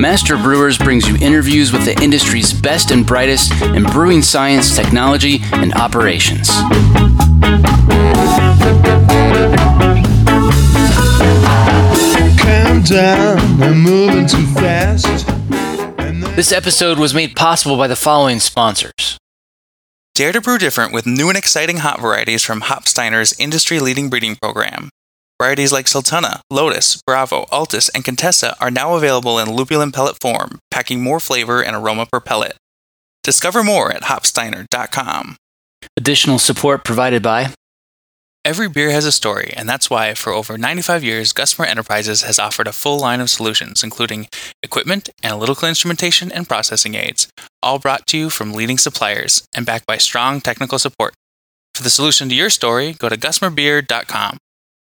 Master Brewers brings you interviews with the industry's best and brightest in brewing science, technology, and operations. Calm down, I'm moving too fast. This episode was made possible by the following sponsors. Dare to brew different with new and exciting hop varieties from Hopsteiner's industry leading breeding program. Varieties like Sultana, Lotus, Bravo, Altus, and Contessa are now available in lupulin pellet form, packing more flavor and aroma per pellet. Discover more at hopsteiner.com. Additional support provided by Every beer has a story, and that's why, for over 95 years, Gusmer Enterprises has offered a full line of solutions, including equipment, analytical instrumentation, and processing aids, all brought to you from leading suppliers and backed by strong technical support. For the solution to your story, go to gusmerbeer.com.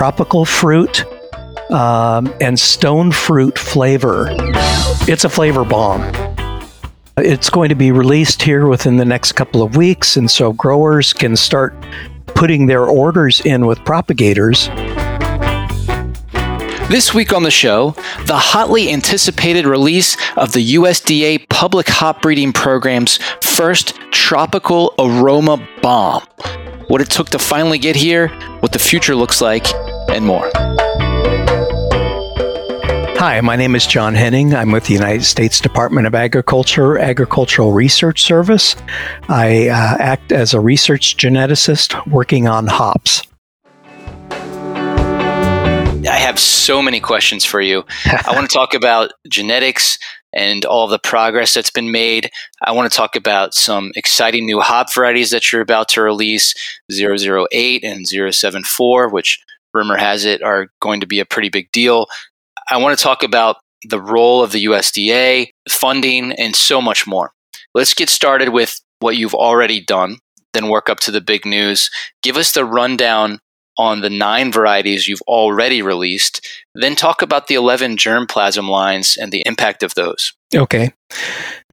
tropical fruit um, and stone fruit flavor. It's a flavor bomb. It's going to be released here within the next couple of weeks, and so growers can start putting their orders in with propagators. This week on the show, the hotly anticipated release of the USDA Public Hop Breeding Program's first tropical aroma bomb. What it took to finally get here, what the future looks like, and more. Hi, my name is John Henning. I'm with the United States Department of Agriculture Agricultural Research Service. I uh, act as a research geneticist working on hops. I have so many questions for you. I want to talk about genetics and all the progress that's been made. I want to talk about some exciting new hop varieties that you're about to release 008 and 074, which rumor has it are going to be a pretty big deal. I want to talk about the role of the USDA, funding, and so much more. Let's get started with what you've already done, then work up to the big news. Give us the rundown on the nine varieties you've already released, then talk about the 11 germplasm lines and the impact of those. Okay.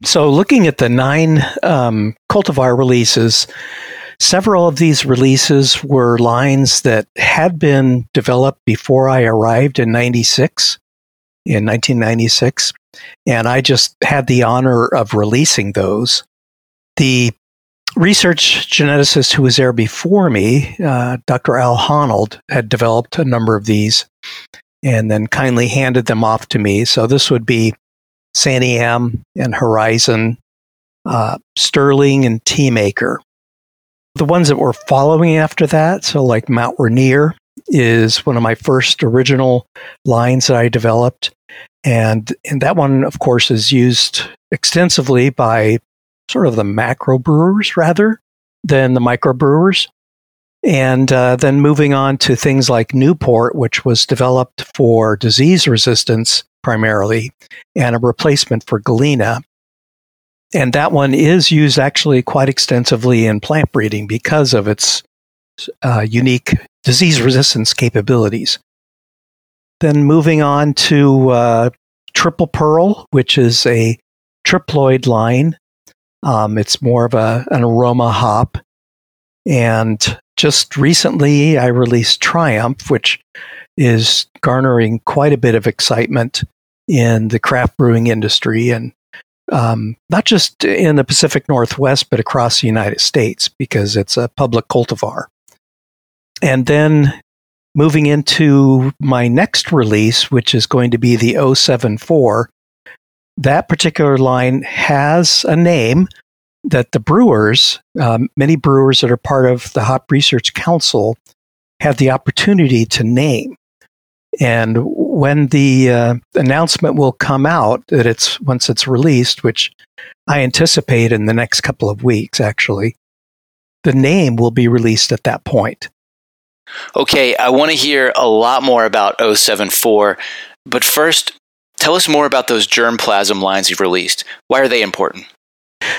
So, looking at the nine um, cultivar releases, several of these releases were lines that had been developed before I arrived in 96 in 1996. And I just had the honor of releasing those. The research geneticist who was there before me, uh, Dr. Al Haunold, had developed a number of these and then kindly handed them off to me. So this would be Santiam and Horizon, uh, Sterling and Teamaker. The ones that were following after that, so like Mount Rainier, is one of my first original lines that I developed. And, and that one, of course, is used extensively by sort of the macro brewers rather than the micro brewers. And uh, then moving on to things like Newport, which was developed for disease resistance primarily and a replacement for Galena. And that one is used actually quite extensively in plant breeding because of its uh, unique disease resistance capabilities. Then moving on to uh, Triple Pearl, which is a triploid line. Um, it's more of a, an aroma hop. And just recently, I released Triumph, which is garnering quite a bit of excitement in the craft brewing industry and um, not just in the Pacific Northwest, but across the United States because it's a public cultivar. And then moving into my next release, which is going to be the 074, that particular line has a name that the brewers, um, many brewers that are part of the Hop Research Council, have the opportunity to name. And when the uh, announcement will come out that it's once it's released, which I anticipate in the next couple of weeks, actually, the name will be released at that point. Okay, I want to hear a lot more about 074, but first, tell us more about those germplasm lines you've released. Why are they important?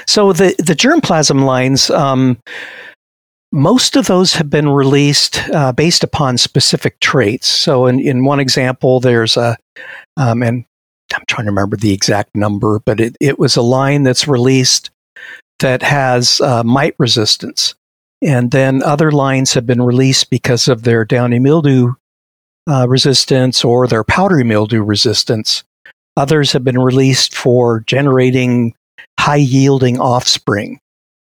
So the the germplasm lines. Um, most of those have been released uh, based upon specific traits. So, in, in one example, there's a, um, and I'm trying to remember the exact number, but it, it was a line that's released that has uh, mite resistance. And then other lines have been released because of their downy mildew uh, resistance or their powdery mildew resistance. Others have been released for generating high yielding offspring.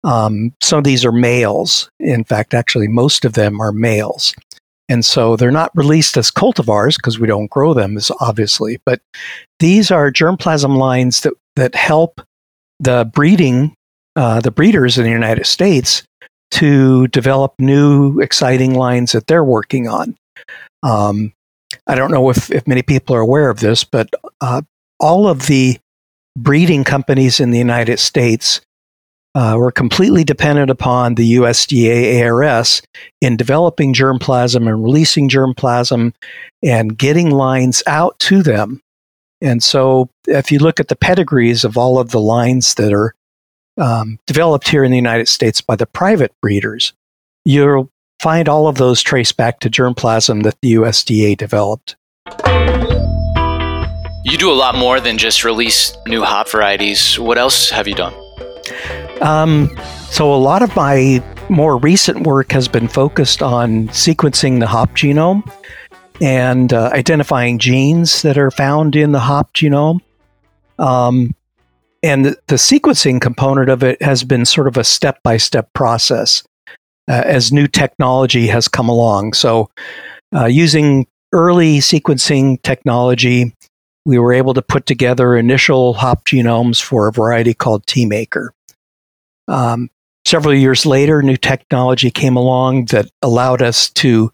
Um, some of these are males. In fact, actually, most of them are males. And so they're not released as cultivars because we don't grow them, as obviously. But these are germplasm lines that, that help the breeding, uh, the breeders in the United States to develop new exciting lines that they're working on. Um, I don't know if, if many people are aware of this, but uh, all of the breeding companies in the United States uh, were completely dependent upon the USDA ARS in developing germplasm and releasing germplasm and getting lines out to them. And so, if you look at the pedigrees of all of the lines that are um, developed here in the United States by the private breeders, you'll find all of those traced back to germplasm that the USDA developed. You do a lot more than just release new hop varieties. What else have you done? Um, so, a lot of my more recent work has been focused on sequencing the hop genome and uh, identifying genes that are found in the hop genome. Um, and the, the, sequencing component of it has been sort of a step by step process uh, as new technology has come along. So, uh, using early sequencing technology, we were able to put together initial hop genomes for a variety called Teamaker. Um, several years later, new technology came along that allowed us to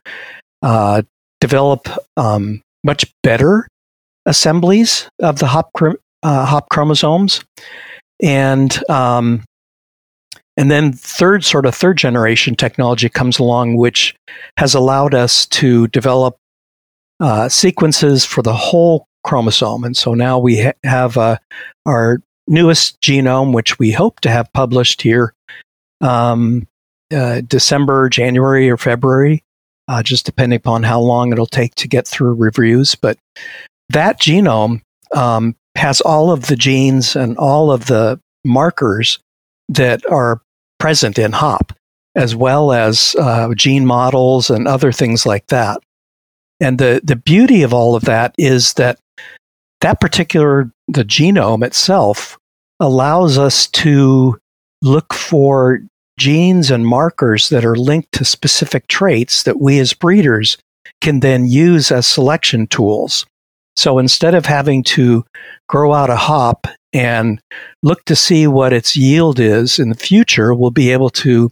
uh, develop um, much better assemblies of the hop uh, hop chromosomes, and um, and then third sort of third generation technology comes along, which has allowed us to develop uh, sequences for the whole chromosome, and so now we ha- have uh, our newest genome, which we hope to have published here um, uh, December, January, or February, uh, just depending upon how long it'll take to get through reviews. But that genome um, has all of the genes and all of the markers that are present in hop, as well as uh, gene models and other things like that. And the, the beauty of all of that is that that particular the genome itself allows us to look for genes and markers that are linked to specific traits that we as breeders can then use as selection tools. So instead of having to grow out a hop and look to see what its yield is in the future, we'll be able to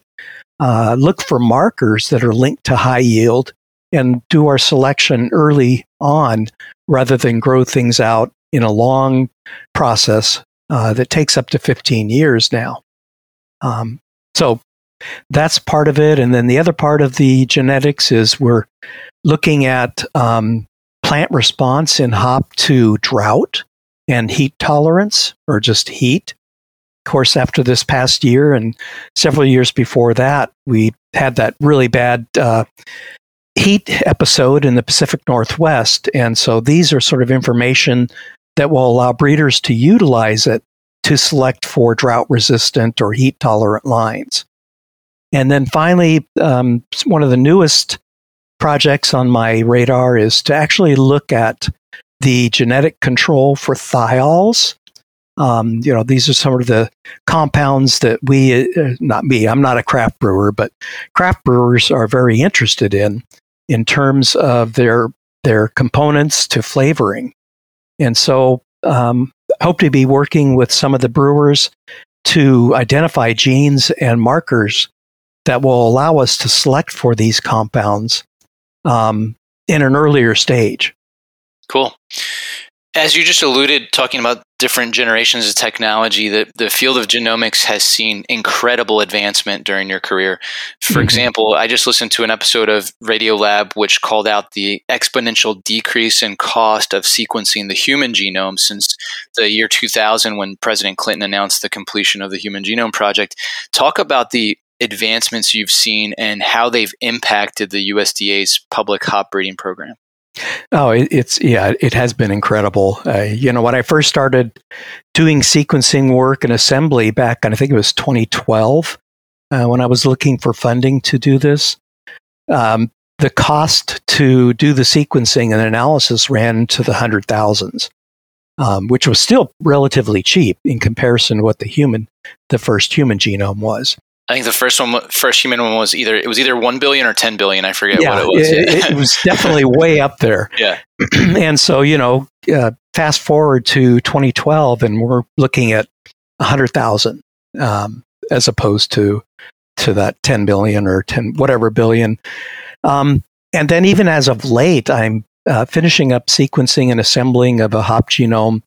uh, look for markers that are linked to high yield and do our selection early on rather than grow things out in a long process uh, that takes up to 15 years now. Um, so that's part of it. And then the other part of the genetics is we're looking at um, plant response in hop to drought and heat tolerance or just heat. Of course, after this past year and several years before that, we had that really bad uh, heat episode in the Pacific Northwest. And so these are sort of information that will allow breeders to utilize it to select for drought resistant or heat tolerant lines. And then finally, um, one of the newest projects on my radar is to actually look at the genetic control for thiols. Um, you know, these are some of the compounds that we, uh, not me, I'm not a craft brewer, but craft brewers are very interested in, in terms of their their components to flavoring. And so, um, hope to be working with some of the brewers to identify genes and markers that will allow us to select for these compounds um, in an earlier stage. Cool. As you just alluded, talking about different generations of technology, the, the field of genomics has seen incredible advancement during your career. For mm-hmm. example, I just listened to an episode of Radiolab which called out the exponential decrease in cost of sequencing the human genome since the year 2000 when President Clinton announced the completion of the Human Genome Project. Talk about the advancements you've seen and how they've impacted the USDA's public hop breeding program. Oh, it, it's yeah, it has been incredible. Uh, you know, when I first started doing sequencing work and assembly back, and I think it was 2012, uh, when I was looking for funding to do this, um, the cost to do the sequencing and analysis ran to the hundred thousands, um, which was still relatively cheap in comparison to what the human, the first human genome was. I think the first one, first human one was either it was either one billion or ten billion. I forget yeah, what it was. it, it was definitely way up there. Yeah. and so you know, uh, fast forward to 2012, and we're looking at hundred thousand um, as opposed to to that 10 billion or 10 whatever billion. Um, and then even as of late, I'm uh, finishing up sequencing and assembling of a hop genome.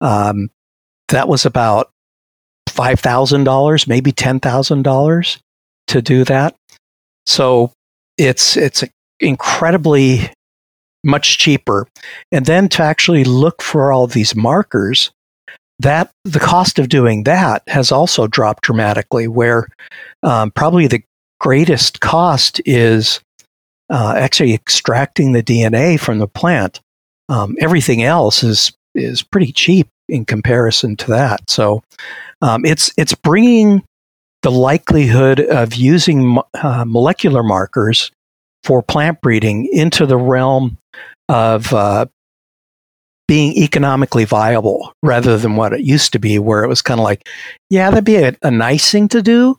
Um, that was about $5,000, maybe $10,000 to do that. So it's, it's incredibly much cheaper. And then to actually look for all these markers, that the cost of doing that has also dropped dramatically. Where um, probably the greatest cost is uh, actually extracting the DNA from the plant. Um, everything else is is pretty cheap in comparison to that. So um, it's it's bringing the likelihood of using uh, molecular markers for plant breeding into the realm of uh, being economically viable rather than what it used to be, where it was kind of like, yeah, that'd be a, a nice thing to do,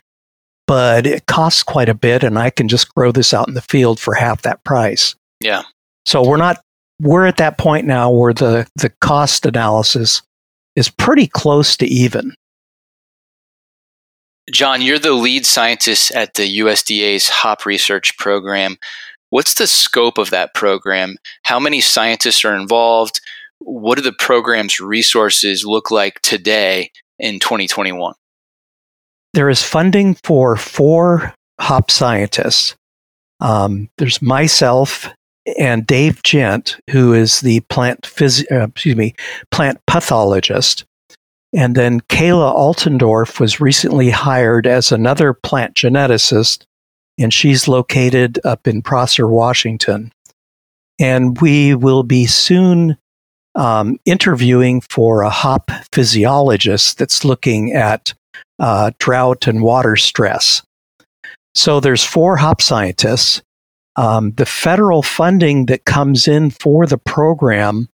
but it costs quite a bit, and I can just grow this out in the field for half that price. Yeah. So we're not we're at that point now where the the cost analysis is pretty close to even. John, you're the lead scientist at the USDA's HOP research program. What's the scope of that program? How many scientists are involved? What do the program's resources look like today in 2021? There is funding for four HOP scientists. Um, there's myself and Dave Gent, who is the plant phys- uh, excuse me plant pathologist, and then Kayla Altendorf was recently hired as another plant geneticist, and she's located up in Prosser, Washington. And we will be soon um, interviewing for a hop physiologist that's looking at uh, drought and water stress. So there's four hop scientists. Um, the federal funding that comes in for the program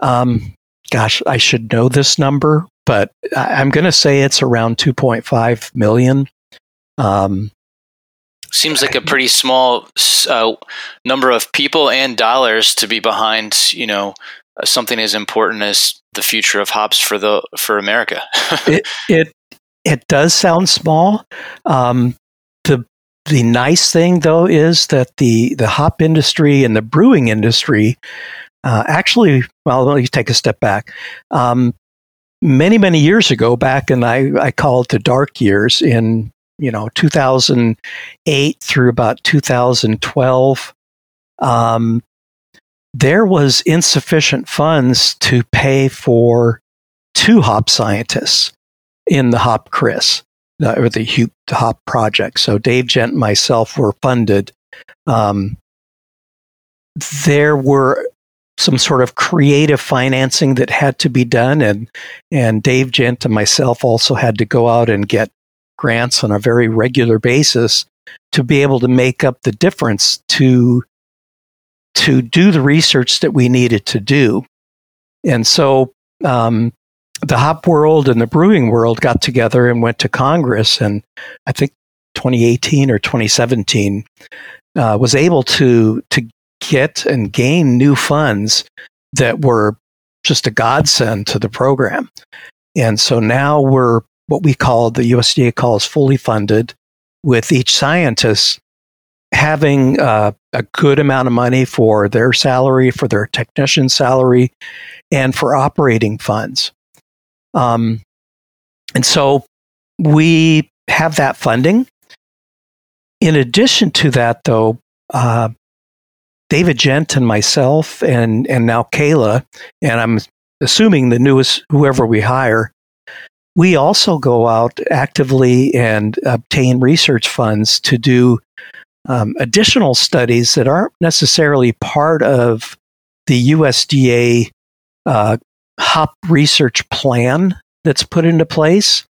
um, gosh, I should know this number, but I'm going to say it's around 2.5 million. Um, Seems like a pretty small uh, number of people and dollars to be behind, you know, uh, something as important as the future of hops for the for America. it, it it does sound small. Um, the nice thing though is that the the hop industry and the brewing industry uh, actually, well, let me take a step back. Um, many, many years ago, back in I, I call it the dark years in you know 2008 through about 2012, um, there was insufficient funds to pay for two hop scientists in the Hop CRIS uh, or the Hoop Hop project. So Dave Gent and myself were funded. Um, there were some sort of creative financing that had to be done and and Dave Gent and myself also had to go out and get grants on a very regular basis to be able to make up the difference to to do the research that we needed to do. And so um, the hop world and the brewing world got together and went to Congress, and I think 2018 or 2017 uh, was able to to get and gain new funds that were just a godsend to the program. And so now we're what we call the USDA calls fully funded, with each scientist having uh, a good amount of money for their salary, for their technician salary, and for operating funds. Um, and so we have that funding. In addition to that, though, uh, David Gent and myself, and and now Kayla, and I'm assuming the newest whoever we hire, we also go out actively and obtain research funds to do um, additional studies that aren't necessarily part of the USDA uh, HOP research plan that's put into place.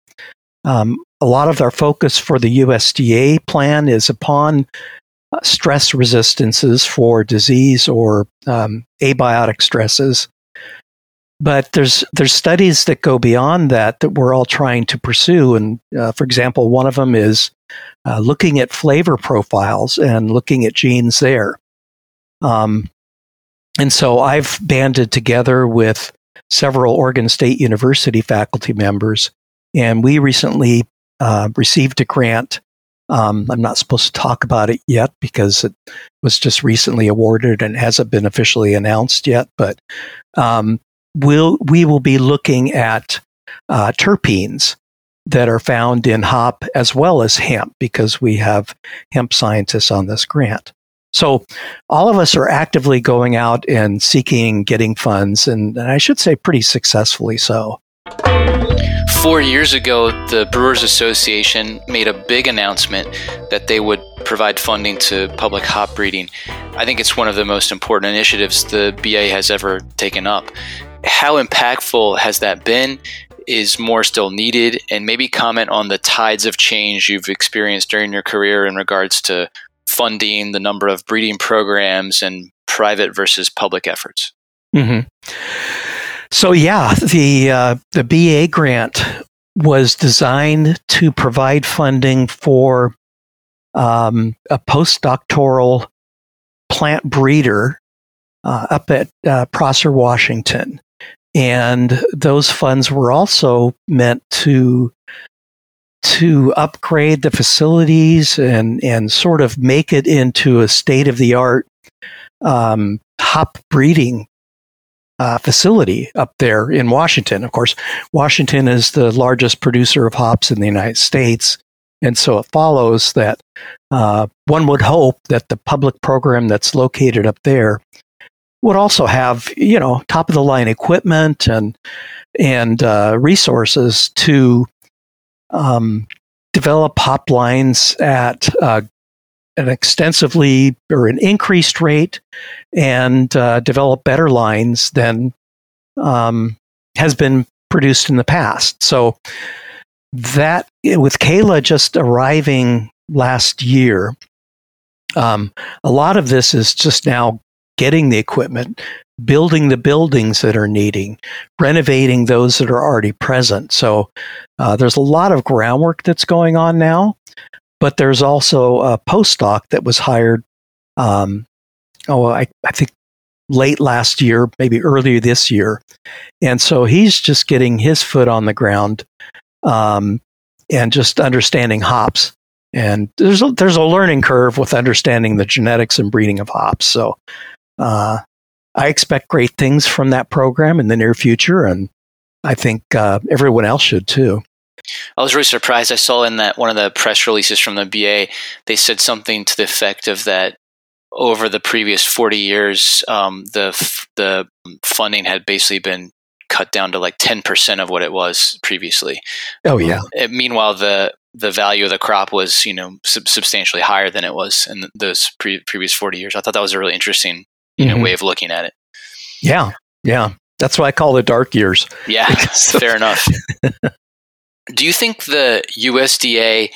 Um, a lot of our focus for the USDA plan is upon uh, stress resistances for disease or um, abiotic stresses. But there's there's studies that go beyond that that we're all trying to pursue. And uh, for example, one of them is uh, looking at flavor profiles and looking at genes there. Um, and so I've banded together with several Oregon State University faculty members, and we recently uh, received a grant. Um, I'm not supposed to talk about it yet because it was just recently awarded and hasn't been officially announced yet. But um, we'll, we will be looking at uh, terpenes that are found in hop as well as hemp because we have hemp scientists on this grant. So all of us are actively going out and seeking getting funds, and, and I should say pretty successfully so. Four years ago, the Brewers Association made a big announcement that they would provide funding to public hop breeding. I think it's one of the most important initiatives the BA has ever taken up. How impactful has that been? Is more still needed? And maybe comment on the tides of change you've experienced during your career in regards to funding, the number of breeding programs, and private versus public efforts. Mm-hmm. So yeah, the uh, the BA grant was designed to provide funding for um, a postdoctoral plant breeder uh, up at uh, Prosser, Washington. And those funds were also meant to to upgrade the facilities and and sort of make it into a state of the art um, hop breeding uh, facility up there in Washington. Of course, Washington is the largest producer of hops in the United States. And so it follows that uh, one would hope that the public program that's located up there would also have, you know, top of the line equipment and and uh, resources to um, develop hop lines at uh, an extensively or an increased rate and uh, develop better lines than um, has been produced in the past. So that with Kayla just arriving last year, um, a lot of this is just now getting the equipment, building the buildings that are needing, renovating those that are already present. So uh, there's a lot of groundwork that's going on now, but there's also a postdoc that was hired. Um, oh, I, I think late last year, maybe earlier this year. And so he's just getting his foot on the ground um, and just understanding hops. And there's a, there's a learning curve with understanding the genetics and breeding of hops. So uh, I expect great things from that program in the near future, and I think uh, everyone else should too. I was really surprised. I saw in that one of the press releases from the BA, they said something to the effect of that over the previous 40 years, um, the the funding had basically been cut down to like 10% of what it was previously. Oh yeah. Um, meanwhile, the the value of the crop was you know sub- substantially higher than it was in those pre- previous 40 years. I thought that was a really interesting you know mm-hmm. way of looking at it. Yeah, yeah, that's why I call it dark years. Yeah, fair enough. Do you think the USDA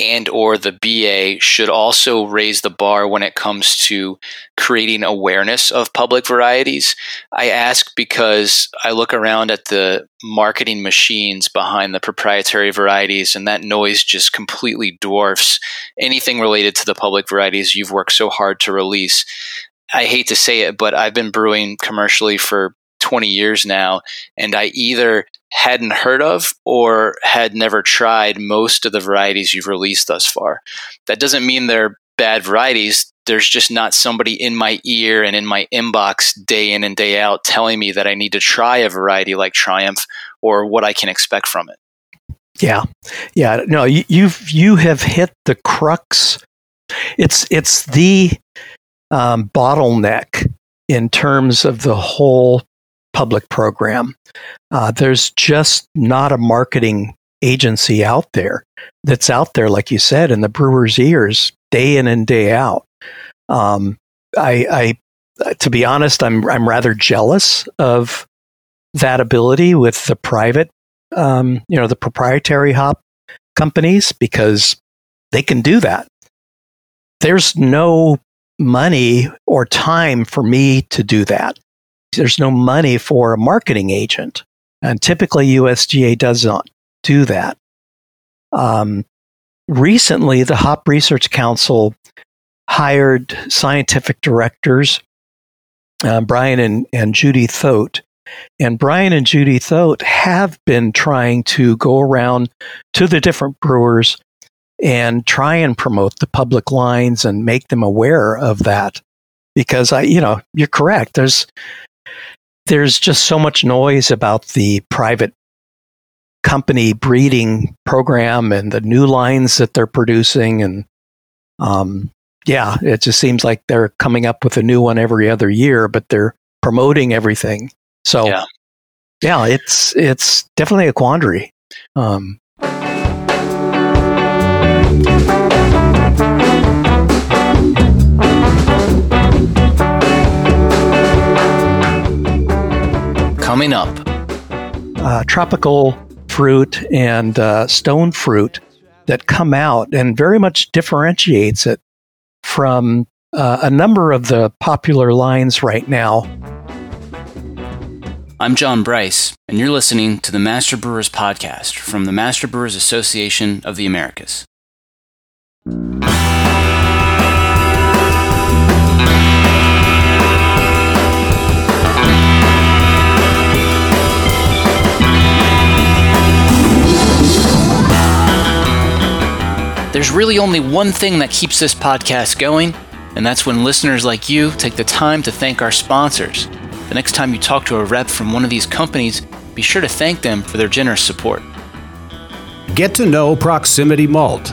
and or the BA should also raise the bar when it comes to creating awareness of public varieties? I ask because I look around at the marketing machines behind the proprietary varieties and that noise just completely dwarfs anything related to the public varieties you've worked so hard to release. I hate to say it, but I've been brewing commercially for 20 years now, and I either hadn't heard of or had never tried most of the varieties you've released thus far. That doesn't mean they're bad varieties, there's just not somebody in my ear and in my inbox day in and day out telling me that I need to try a variety like Triumph or what I can expect from it. Yeah, yeah. No, you, you've you have hit the crux. It's it's the um, bottleneck in terms of the whole public program. Uh, there's just not a marketing agency out there that's out there, like you said, in the brewer's ears day in and day out. Um, I, I, to be honest, I'm I'm rather jealous of that ability with the private, um, you know, the proprietary hop companies because they can do that. There's no money or time for me to do that. There's no money for a marketing agent. And typically USDA does not do that. Um, recently, the Hop Research Council hired scientific directors, uh, Brian and, and Judy Thote. And Brian and Judy Thote have been trying to go around to the different brewers and try and promote the public lines and make them aware of that. Because I, you know, you're correct. There's there's just so much noise about the private company breeding program and the new lines that they're producing and um, yeah it just seems like they're coming up with a new one every other year but they're promoting everything so yeah, yeah it's it's definitely a quandary um, coming up uh, tropical fruit and uh, stone fruit that come out and very much differentiates it from uh, a number of the popular lines right now. I'm John Bryce, and you're listening to the Master Brewers Podcast from the Master Brewers Association of the Americas. There's really only one thing that keeps this podcast going, and that's when listeners like you take the time to thank our sponsors. The next time you talk to a rep from one of these companies, be sure to thank them for their generous support. Get to know Proximity Malt.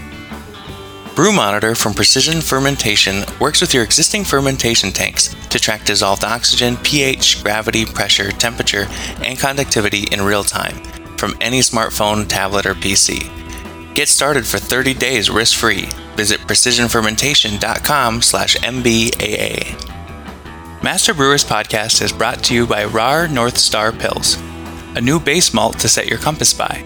Brew Monitor from Precision Fermentation works with your existing fermentation tanks to track dissolved oxygen, pH, gravity, pressure, temperature, and conductivity in real time from any smartphone, tablet, or PC. Get started for 30 days risk-free. Visit precisionfermentation.com/mbaa. Master Brewers Podcast is brought to you by Rahr North Star Pils, a new base malt to set your compass by.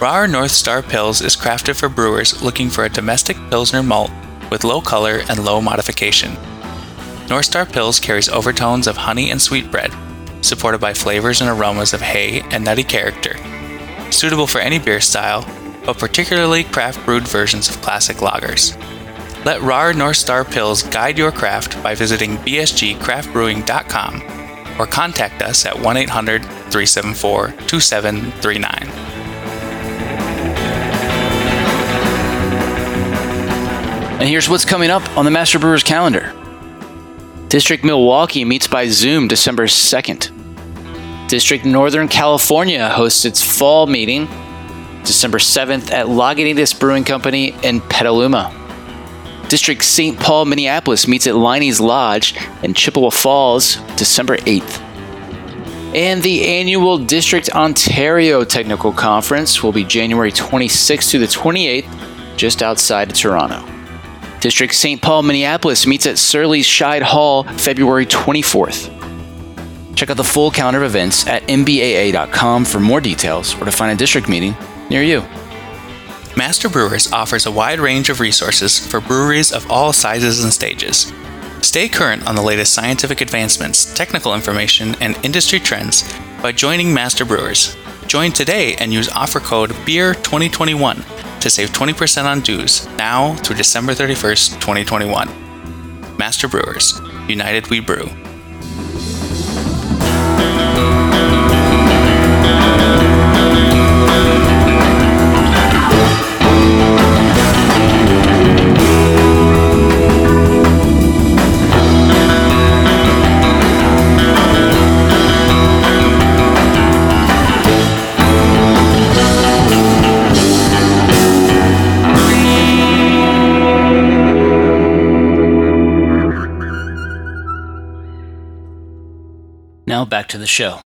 Rahr North Star Pils is crafted for brewers looking for a domestic Pilsner malt with low color and low modification. North Star Pils carries overtones of honey and sweetbread, supported by flavors and aromas of hay and nutty character. Suitable for any beer style, but particularly craft brewed versions of classic lagers. Let Rahr North Star Pils guide your craft by visiting bsgcraftbrewing.com or contact us at 1 800 374 2739. And here's what's coming up on the Master Brewers calendar. District Milwaukee meets by Zoom December 2nd. District Northern California hosts its fall meeting December 7th at Lagunitas Brewing Company in Petaluma. District St. Paul, Minneapolis meets at Leinie's Lodge in Chippewa Falls December 8th. And the annual District Ontario Technical Conference will be January 26th to the 28th, just outside of Toronto. District St. Paul, Minneapolis meets at Surly's Scheid Hall February 24th. Check out the full calendar of events at mbaa.com for more details or to find a district meeting near you. Master Brewers offers a wide range of resources for breweries of all sizes and stages. Stay current on the latest scientific advancements, technical information, and industry trends by joining Master Brewers. Join today and use offer code BEER2021 to save 20% on dues now through December 31st, 2021. Master Brewers, United We Brew. To the show.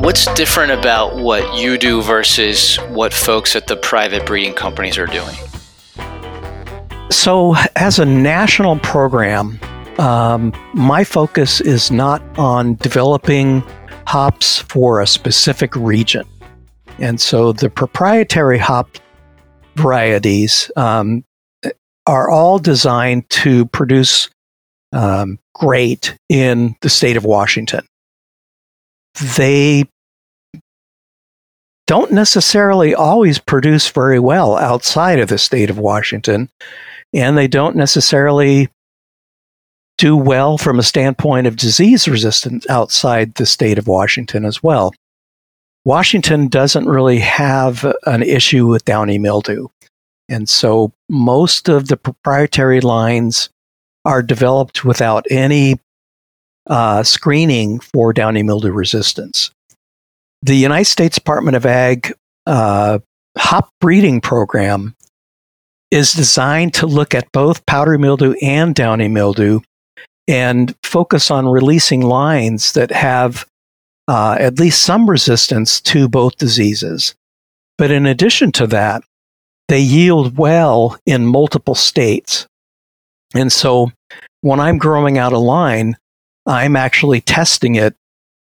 What's different about what you do versus what folks at the private breeding companies are doing? So, as a national program, um, my focus is not on developing hops for a specific region. And so the proprietary hop varieties um, are all designed to produce um, great in the state of Washington. They don't necessarily always produce very well outside of the state of Washington, and they don't necessarily do well from a standpoint of disease resistance outside the state of Washington as well. Washington doesn't really have an issue with downy mildew. And so most of the proprietary lines are developed without any uh, screening for downy mildew resistance. The United States Department of Ag uh, hop breeding program is designed to look at both powdery mildew and downy mildew and focus on releasing lines that have uh, at least some resistance to both diseases. But in addition to that, they yield well in multiple states. And so when I'm growing out a line, I'm actually testing it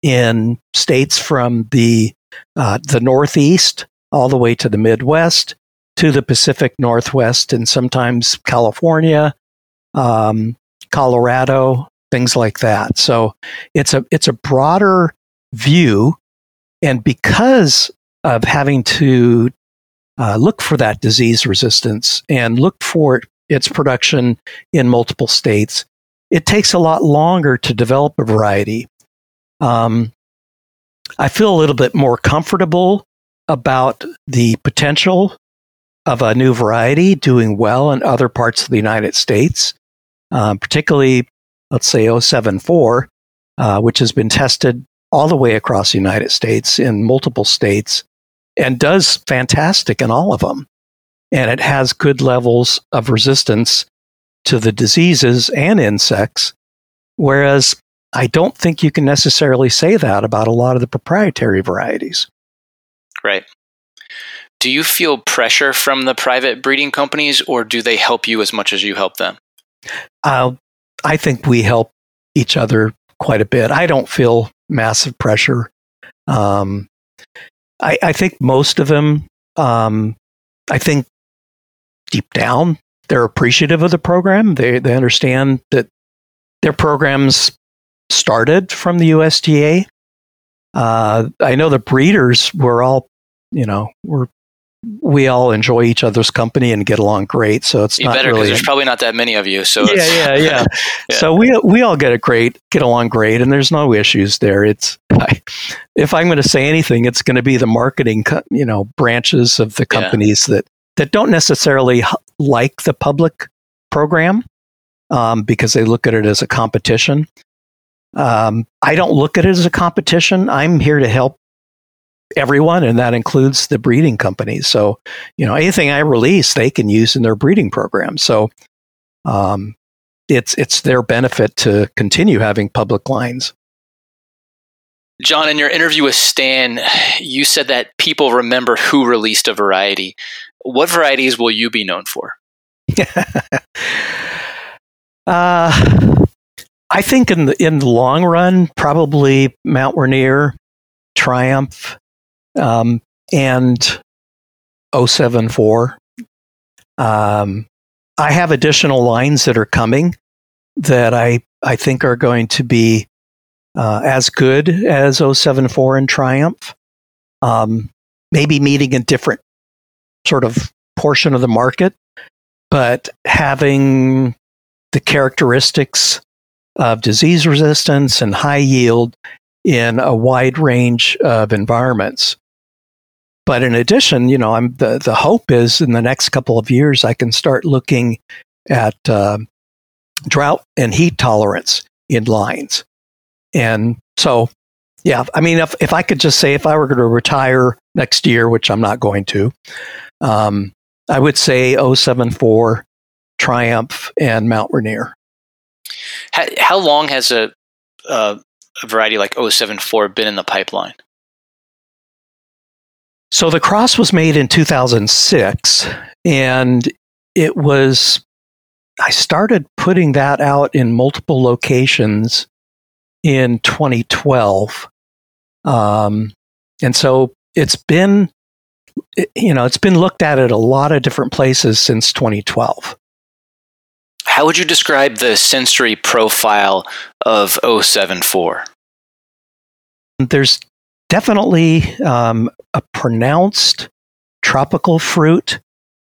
in states from the uh, the Northeast all the way to the Midwest to the Pacific Northwest and sometimes California, um, Colorado, things like that. So it's a it's a broader view. And because of having to uh, look for that disease resistance and look for its production in multiple states, it takes a lot longer to develop a variety. Um, I feel a little bit more comfortable about the potential of a new variety doing well in other parts of the United States, um, particularly, let's say, 074, uh, which has been tested all the way across the United States in multiple states and does fantastic in all of them. And it has good levels of resistance to the diseases and insects. Whereas I don't think you can necessarily say that about a lot of the proprietary varieties. Right. Do you feel pressure from the private breeding companies, or do they help you as much as you help them? Uh, I think we help each other quite a bit. I don't feel massive pressure. Um, I, I, think most of them, um, I think deep down, they're appreciative of the program. They, they understand that their programs started from the USDA. Uh, I know the breeders were all, you know, were we all enjoy each other's company and get along great. So it's you not better really. There's probably not that many of you. So yeah, yeah, yeah, yeah. So we we all get a great, get along great, and there's no issues there. It's I, if I'm going to say anything, it's going to be the marketing, you know, branches of the companies yeah. that that don't necessarily like the public program um, because they look at it as a competition. Um, I don't look at it as a competition. I'm here to help everyone, and that includes the breeding companies. So, you know, anything I release, they can use in their breeding program. So, um, it's it's their benefit to continue having public lines. John, in your interview with Stan, you said that people remember who released a variety. What varieties will you be known for? uh, I think in the in the long run, probably Mount Rainier, Triumph, um, and 074. Um, I have additional lines that are coming that I, I think are going to be uh, as good as 074 and Triumph. Um, maybe meeting a different sort of portion of the market, but having the characteristics of disease resistance and high yield in a wide range of environments. But in addition, you know, I'm the the hope is in the next couple of years I can start looking at uh, drought and heat tolerance in lines, and so yeah, I mean, if if I could just say if I were going to retire next year, which I'm not going to, um, I would say 074, Triumph, and Mount Rainier. How, how long has a, a variety like 074 been in the pipeline? So the cross was made in 2006, and it was, I started putting that out in multiple locations in 2012. Um, and so it's been, you know, it's been looked at at a lot of different places since 2012. How would you describe the sensory profile of 074? There's definitely um, a pronounced tropical fruit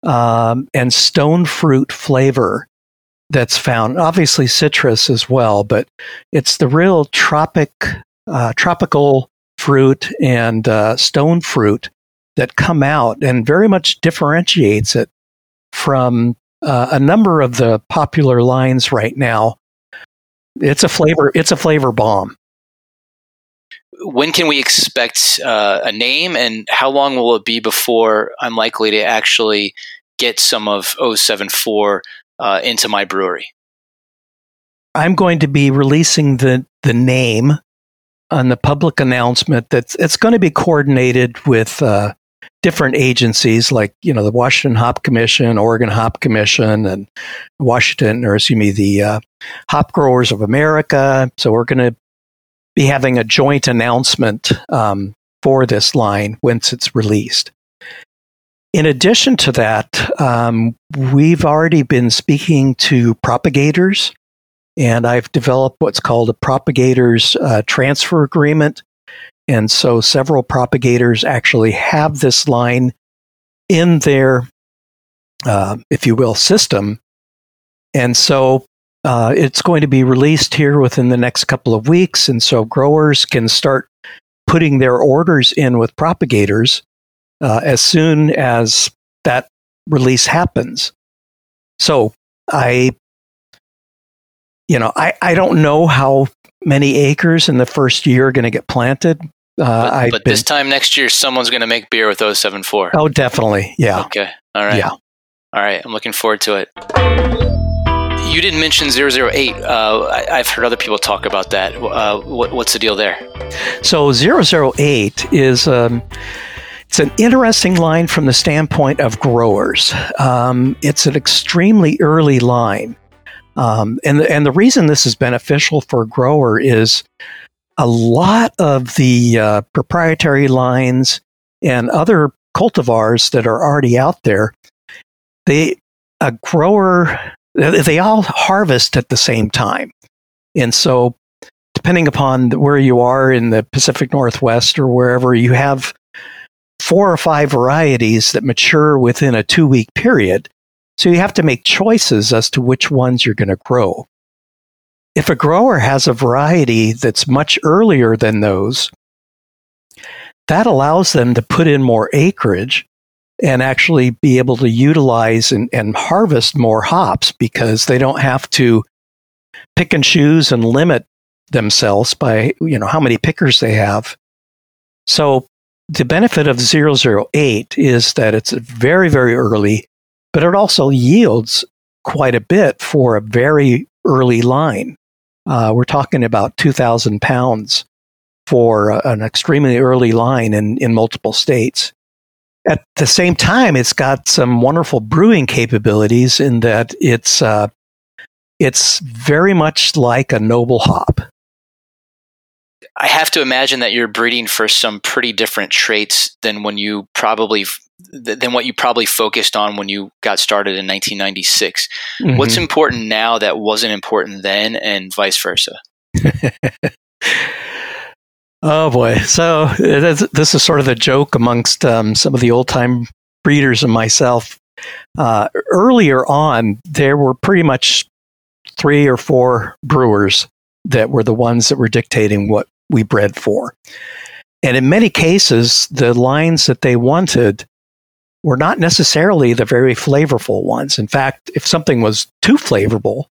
um, and stone fruit flavor that's found. Obviously, citrus as well, but it's the real tropic, uh, tropical fruit and uh, stone fruit that come out and very much differentiates it from uh, a number of the popular lines right now. It's a flavor. It's a flavor bomb when can we expect uh, a name and how long will it be before I'm likely to actually get some of 074 uh, into my brewery? I'm going to be releasing the, the name on the public announcement that it's going to be coordinated with uh, different agencies like you know the Washington Hop Commission, Oregon Hop Commission, and Washington or excuse me the uh, Hop Growers of America. So we're going to be having a joint announcement um, for this line once it's released. In addition to that, um, we've already been speaking to propagators, and I've developed what's called a propagators uh, transfer agreement. And so several propagators actually have this line in their, uh, if you will, system. And so uh, it's going to be released here within the next couple of weeks, and so growers can start putting their orders in with propagators uh, as soon as that release happens. So I, you know, I, I don't know how many acres in the first year are going to get planted. Uh, but, but been, this time next year, someone's going to make beer with 074. Oh, definitely. Yeah. Okay. All right. Yeah. All right. I'm looking forward to it you didn't mention 008. Uh, I, have heard other people talk about that. Uh, what, what's the deal there? So 008 is. Um, it's an interesting line from the standpoint of growers. Um, it's an extremely early line. Um, and, the, and the reason this is beneficial for a grower is a lot of the uh, proprietary lines and other cultivars that are already out there, they a grower they all harvest at the same time. And so, depending upon where you are in the Pacific Northwest or wherever, you have four or five varieties that mature within a two week period. So, you have to make choices as to which ones you're going to grow. If a grower has a variety that's much earlier than those, that allows them to put in more acreage and actually be able to utilize and, and harvest more hops because they don't have to pick and choose and limit themselves by you know how many pickers they have. So the benefit of 008 is that it's very very early, but it also yields quite a bit for a very early line. Uh, we're talking about 2,000 pounds for an extremely early line in, in multiple states. At the same time, it's got some wonderful brewing capabilities in that it's uh, it's very much like a noble hop. I have to imagine that you're breeding for some pretty different traits than when you probably than what you probably focused on when you got started in 1996. Mm-hmm. What's important now that wasn't important then, and vice versa? oh boy! So this is sort of a joke amongst um, some of the old time breeders and myself. Uh, earlier on, there were pretty much three or four brewers that were the ones that were dictating what we bred for. And in many cases, the lines that they wanted were not necessarily the very flavorful ones. In fact, if something was too flavorful,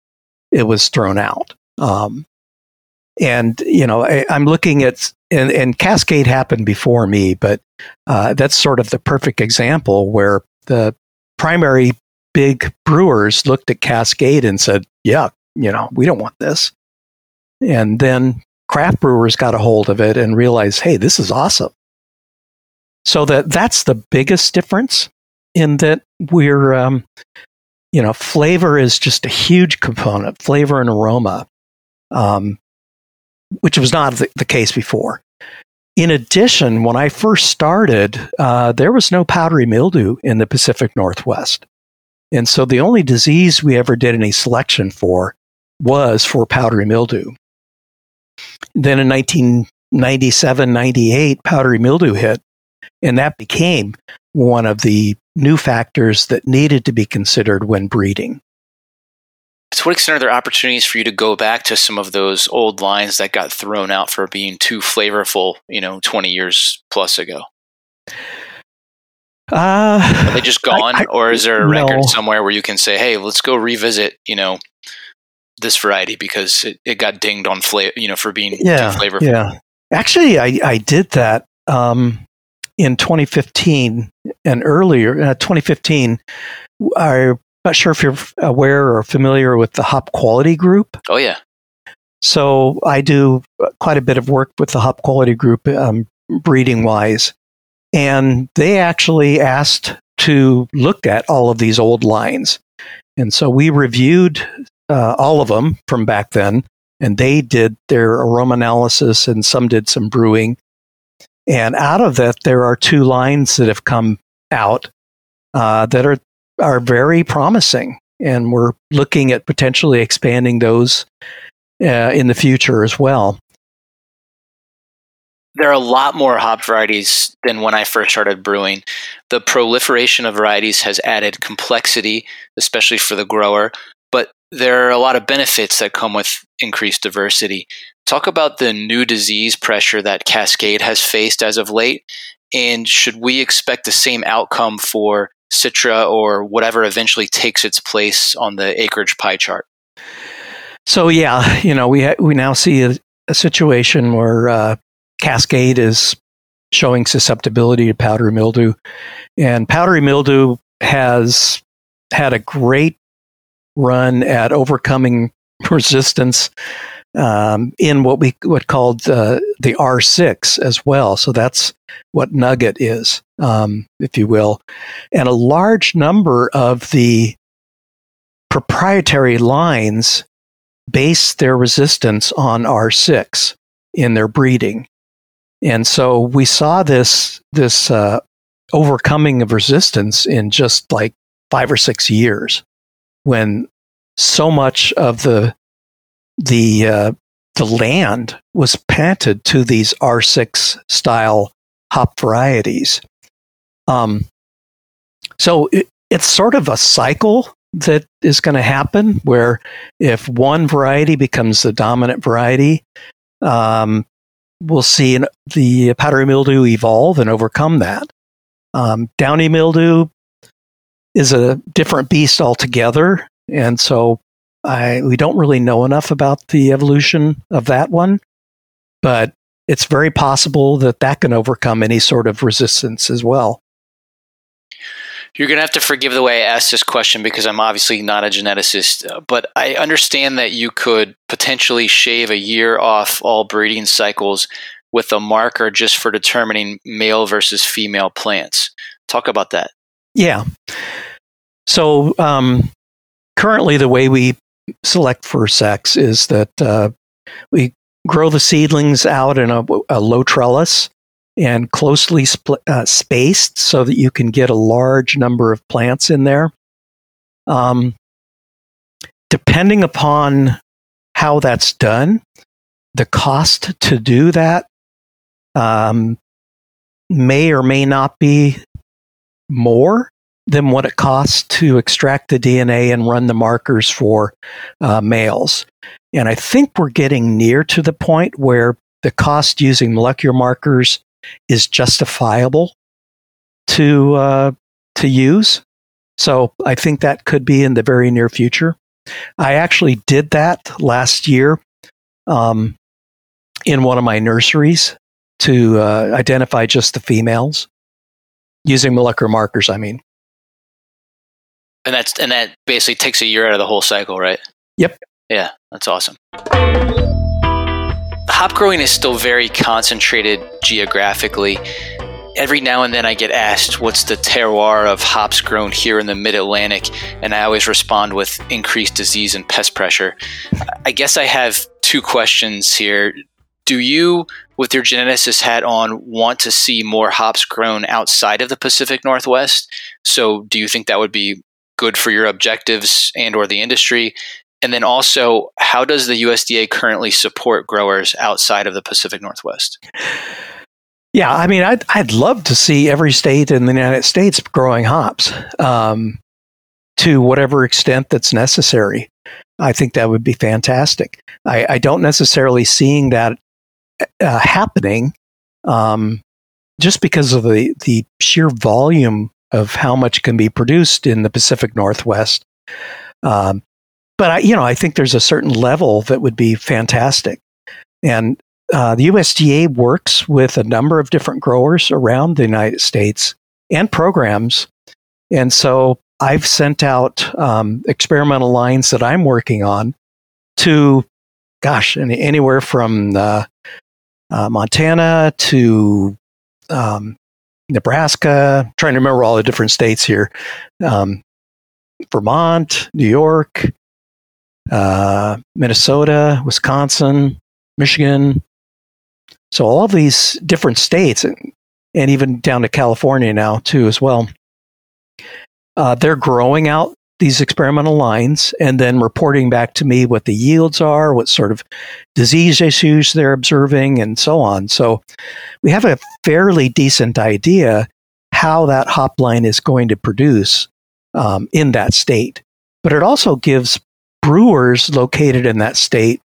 it was thrown out. Um, and you know, I, am looking at and, and, Cascade happened before me, but uh, that's sort of the perfect example where the primary big brewers looked at Cascade and said, "Yeah, you know, we don't want this." And then craft brewers got a hold of it and realized, "Hey, this is awesome." So that that's the biggest difference in that we're, um, you know, flavor is just a huge component, flavor and aroma, um, which was not the, the, case before. In addition, when I first started, uh, there was no powdery mildew in the Pacific Northwest. And so the only disease we ever did any selection for was for powdery mildew. Then in 1997 98, powdery mildew hit. And that became one of the new factors that needed to be considered when breeding. To what extent are there opportunities for you to go back to some of those old lines that got thrown out for being too flavorful, you know, 20 years plus ago? Uh, are they just gone, I, I, or is there a record somewhere where you can say, "Hey, let's go revisit," you know, this variety because it, it got dinged on flavor, you know, for being yeah, too flavorful? Yeah, actually, I I did that. Um, in 2015 and earlier, uh, 2015, I'm not sure if you're aware or familiar with the Hop Quality Group. Oh, yeah. So I do quite a bit of work with the Hop Quality Group, um, breeding wise. And they actually asked to look at all of these old lines. And so we reviewed uh, all of them from back then, and they did their aroma analysis, and some did some brewing. And out of that, there are two lines that have come out uh, that are are very promising, and we're looking at potentially expanding those uh, in the future as well. There are a lot more hop varieties than when I first started brewing. The proliferation of varieties has added complexity, especially for the grower, but there are a lot of benefits that come with increased diversity. Talk about the new disease pressure that Cascade has faced as of late. And should we expect the same outcome for Citra or whatever eventually takes its place on the acreage pie chart? So, yeah, you know, we, ha- we now see a, a situation where uh, Cascade is showing susceptibility to powdery mildew. And powdery mildew has had a great run at overcoming resistance um, in what we what called uh, the R6 as well. So that's what Nugget is, um, if you will, and a large number of the proprietary lines base their resistance on R6 in their breeding, and so we saw this this uh, overcoming of resistance in just like five or six years when so much of the the uh, the land was planted to these R6 style hop varieties. Um, so it, it's sort of a cycle that is going to happen where if one variety becomes the dominant variety, um, we'll see the powdery mildew evolve and overcome that. Um, downy mildew is a different beast altogether. And so I, we don't really know enough about the evolution of that one, but it's very possible that that can overcome any sort of resistance as well. You're going to have to forgive the way I asked this question because I'm obviously not a geneticist, uh, but I understand that you could potentially shave a year off all breeding cycles with a marker just for determining male versus female plants. Talk about that. Yeah. So, um, currently, the way we select for sex is that uh, we grow the seedlings out in a, a, low trellis and closely spl- uh, spaced so that you can get a large number of plants in there. Um, depending upon how that's done, the cost to do that um, may or may not be more than what it costs to extract the DNA and run the markers for uh, males. And I think we're getting near to the point where the cost using molecular markers is justifiable to uh, to use. So I think that could be in the very near future. I actually did that last year um, in one of my nurseries to uh, identify just the females using molecular markers. I mean, and that's and that basically takes a year out of the whole cycle, right? Yep. Yeah, that's awesome. Hop growing is still very concentrated geographically. Every now and then I get asked what's the terroir of hops grown here in the mid Atlantic, and I always respond with increased disease and pest pressure. I guess I have two questions here. Do you, with your geneticist hat on, want to see more hops grown outside of the Pacific Northwest? So, do you think that would be good for your objectives and or the industry? And then also, how does the USDA currently support growers outside of the Pacific Northwest? Yeah, I mean, I'd, I'd love to see every state in the United States growing hops um, to whatever extent that's necessary. I think that would be fantastic. I, I don't necessarily seeing that uh, happening um, just because of the, the sheer volume of how much can be produced in the Pacific Northwest. Um, but I, you know, I think there's a certain level that would be fantastic. And uh, the USDA works with a number of different growers around the United States and programs. And so I've sent out um, experimental lines that I'm working on to, gosh, anywhere from uh, uh, Montana to um, Nebraska, trying to remember all the different states here, um, Vermont, New York, uh, Minnesota, Wisconsin, Michigan. So all of these different states, and, and even down to California now too, as well. Uh, they're growing out these experimental lines and then reporting back to me what the yields are, what sort of disease issues they're observing, and so on. So we have a fairly decent idea how that hop line is going to produce um, in that state. But it also gives brewers located in that state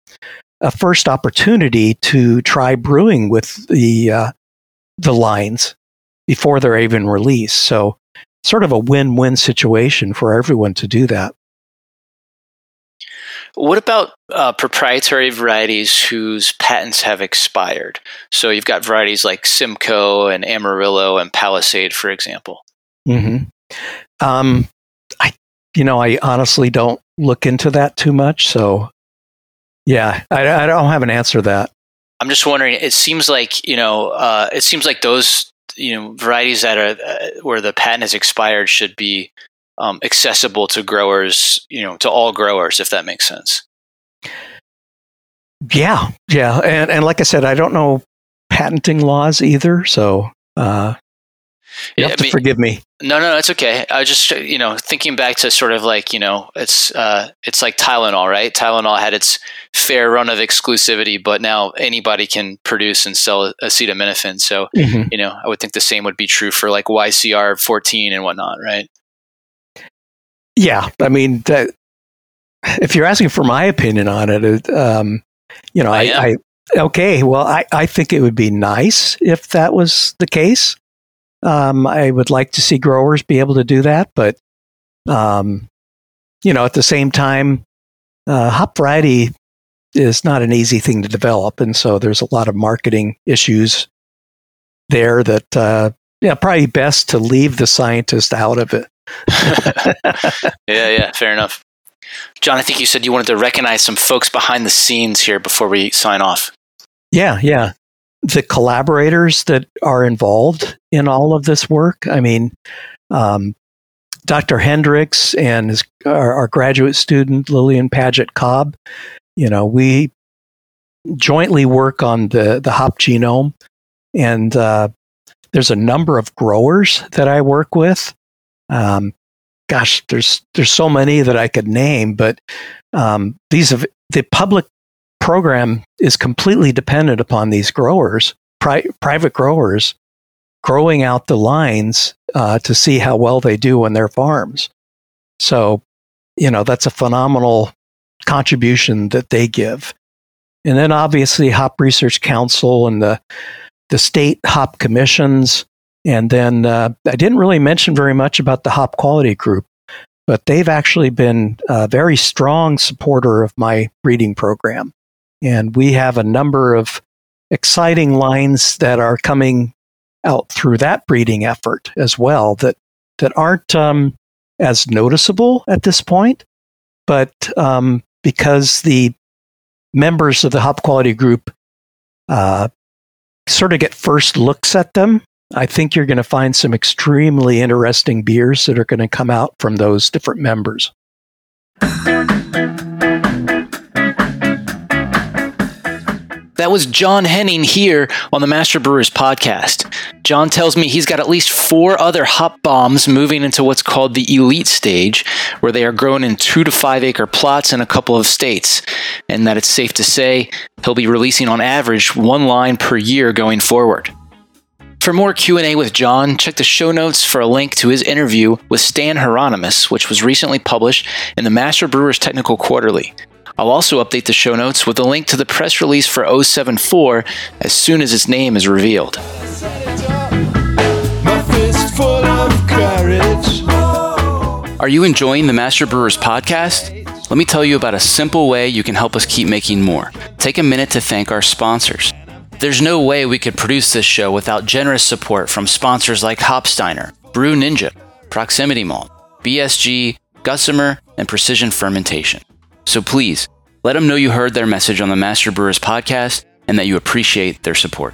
a first opportunity to try brewing with the uh, the lines before they're even released. So sort of a win-win situation for everyone to do that. What about uh, proprietary varieties whose patents have expired? So you've got varieties like Simcoe and Amarillo and Palisade, for example. Mm-hmm. Um, I, you know, I honestly don't look into that too much. So, yeah, I, I don't have an answer to that. I'm just wondering. It seems like you know, uh, it seems like those you know varieties that are uh, where the patent has expired should be um, accessible to growers, you know, to all growers, if that makes sense. Yeah, yeah, and and like I said, I don't know patenting laws either, so uh, you have to mean, forgive me. No, no, no, it's okay. I was just you know thinking back to sort of like you know it's uh, it's like Tylenol, right? Tylenol had its fair run of exclusivity, but now anybody can produce and sell acetaminophen. So mm-hmm. you know I would think the same would be true for like YCR fourteen and whatnot, right? Yeah, I mean, that, if you're asking for my opinion on it, it um, you know, I, I, I, okay, well, I, I think it would be nice if that was the case. Um, I would like to see growers be able to do that, but um, you know, at the same time, uh, hop variety is not an easy thing to develop, and so there's a lot of marketing issues there that uh, yeah, probably best to leave the scientist out of it. yeah, yeah, fair enough. John, I think you said you wanted to recognize some folks behind the scenes here before we sign off. Yeah, yeah. The collaborators that are involved in all of this work. I mean, um, Dr. Hendrix and his, our, our, graduate student, Lillian Padgitt-Cobb, you know, we jointly work on the, the hop genome. And uh, there's a number of growers that I work with. Um, gosh, there's there's so many that I could name, but um, these have the public program is completely dependent upon these growers, pri- private growers, growing out the lines uh, to see how well they do on their farms. So, you know, that's a phenomenal contribution that they give. And then obviously Hop Research Council and the the state hop commissions. And then uh, I didn't really mention very much about the Hop Quality Group, but they've actually been a very strong supporter of my breeding program. And we have a number of exciting lines that are coming out through that breeding effort as well that, that aren't um, as noticeable at this point. But um, because the members of the Hop Quality Group uh, sort of get first looks at them, I think you're going to find some extremely interesting beers that are going to come out from those different members. That was John Henning here on the Master Brewers podcast. John tells me he's got at least four other hop bombs moving into what's called the elite stage, where they are grown in two to five acre plots in a couple of states, and that it's safe to say he'll be releasing on average one line per year going forward. For more Q&A with John, check the show notes for a link to his interview with Stan Hieronymus, which was recently published in the Master Brewers Technical Quarterly. I'll also update the show notes with a link to the press release for 074 as soon as its name is revealed. Are you enjoying the Master Brewers podcast? Let me tell you about a simple way you can help us keep making more. Take a minute to thank our sponsors. There's no way we could produce this show without generous support from sponsors like Hopsteiner, Brew Ninja, Proximity Malt, BSG, Gusmer, and Precision Fermentation. So please, let them know you heard their message on the Master Brewers podcast and that you appreciate their support.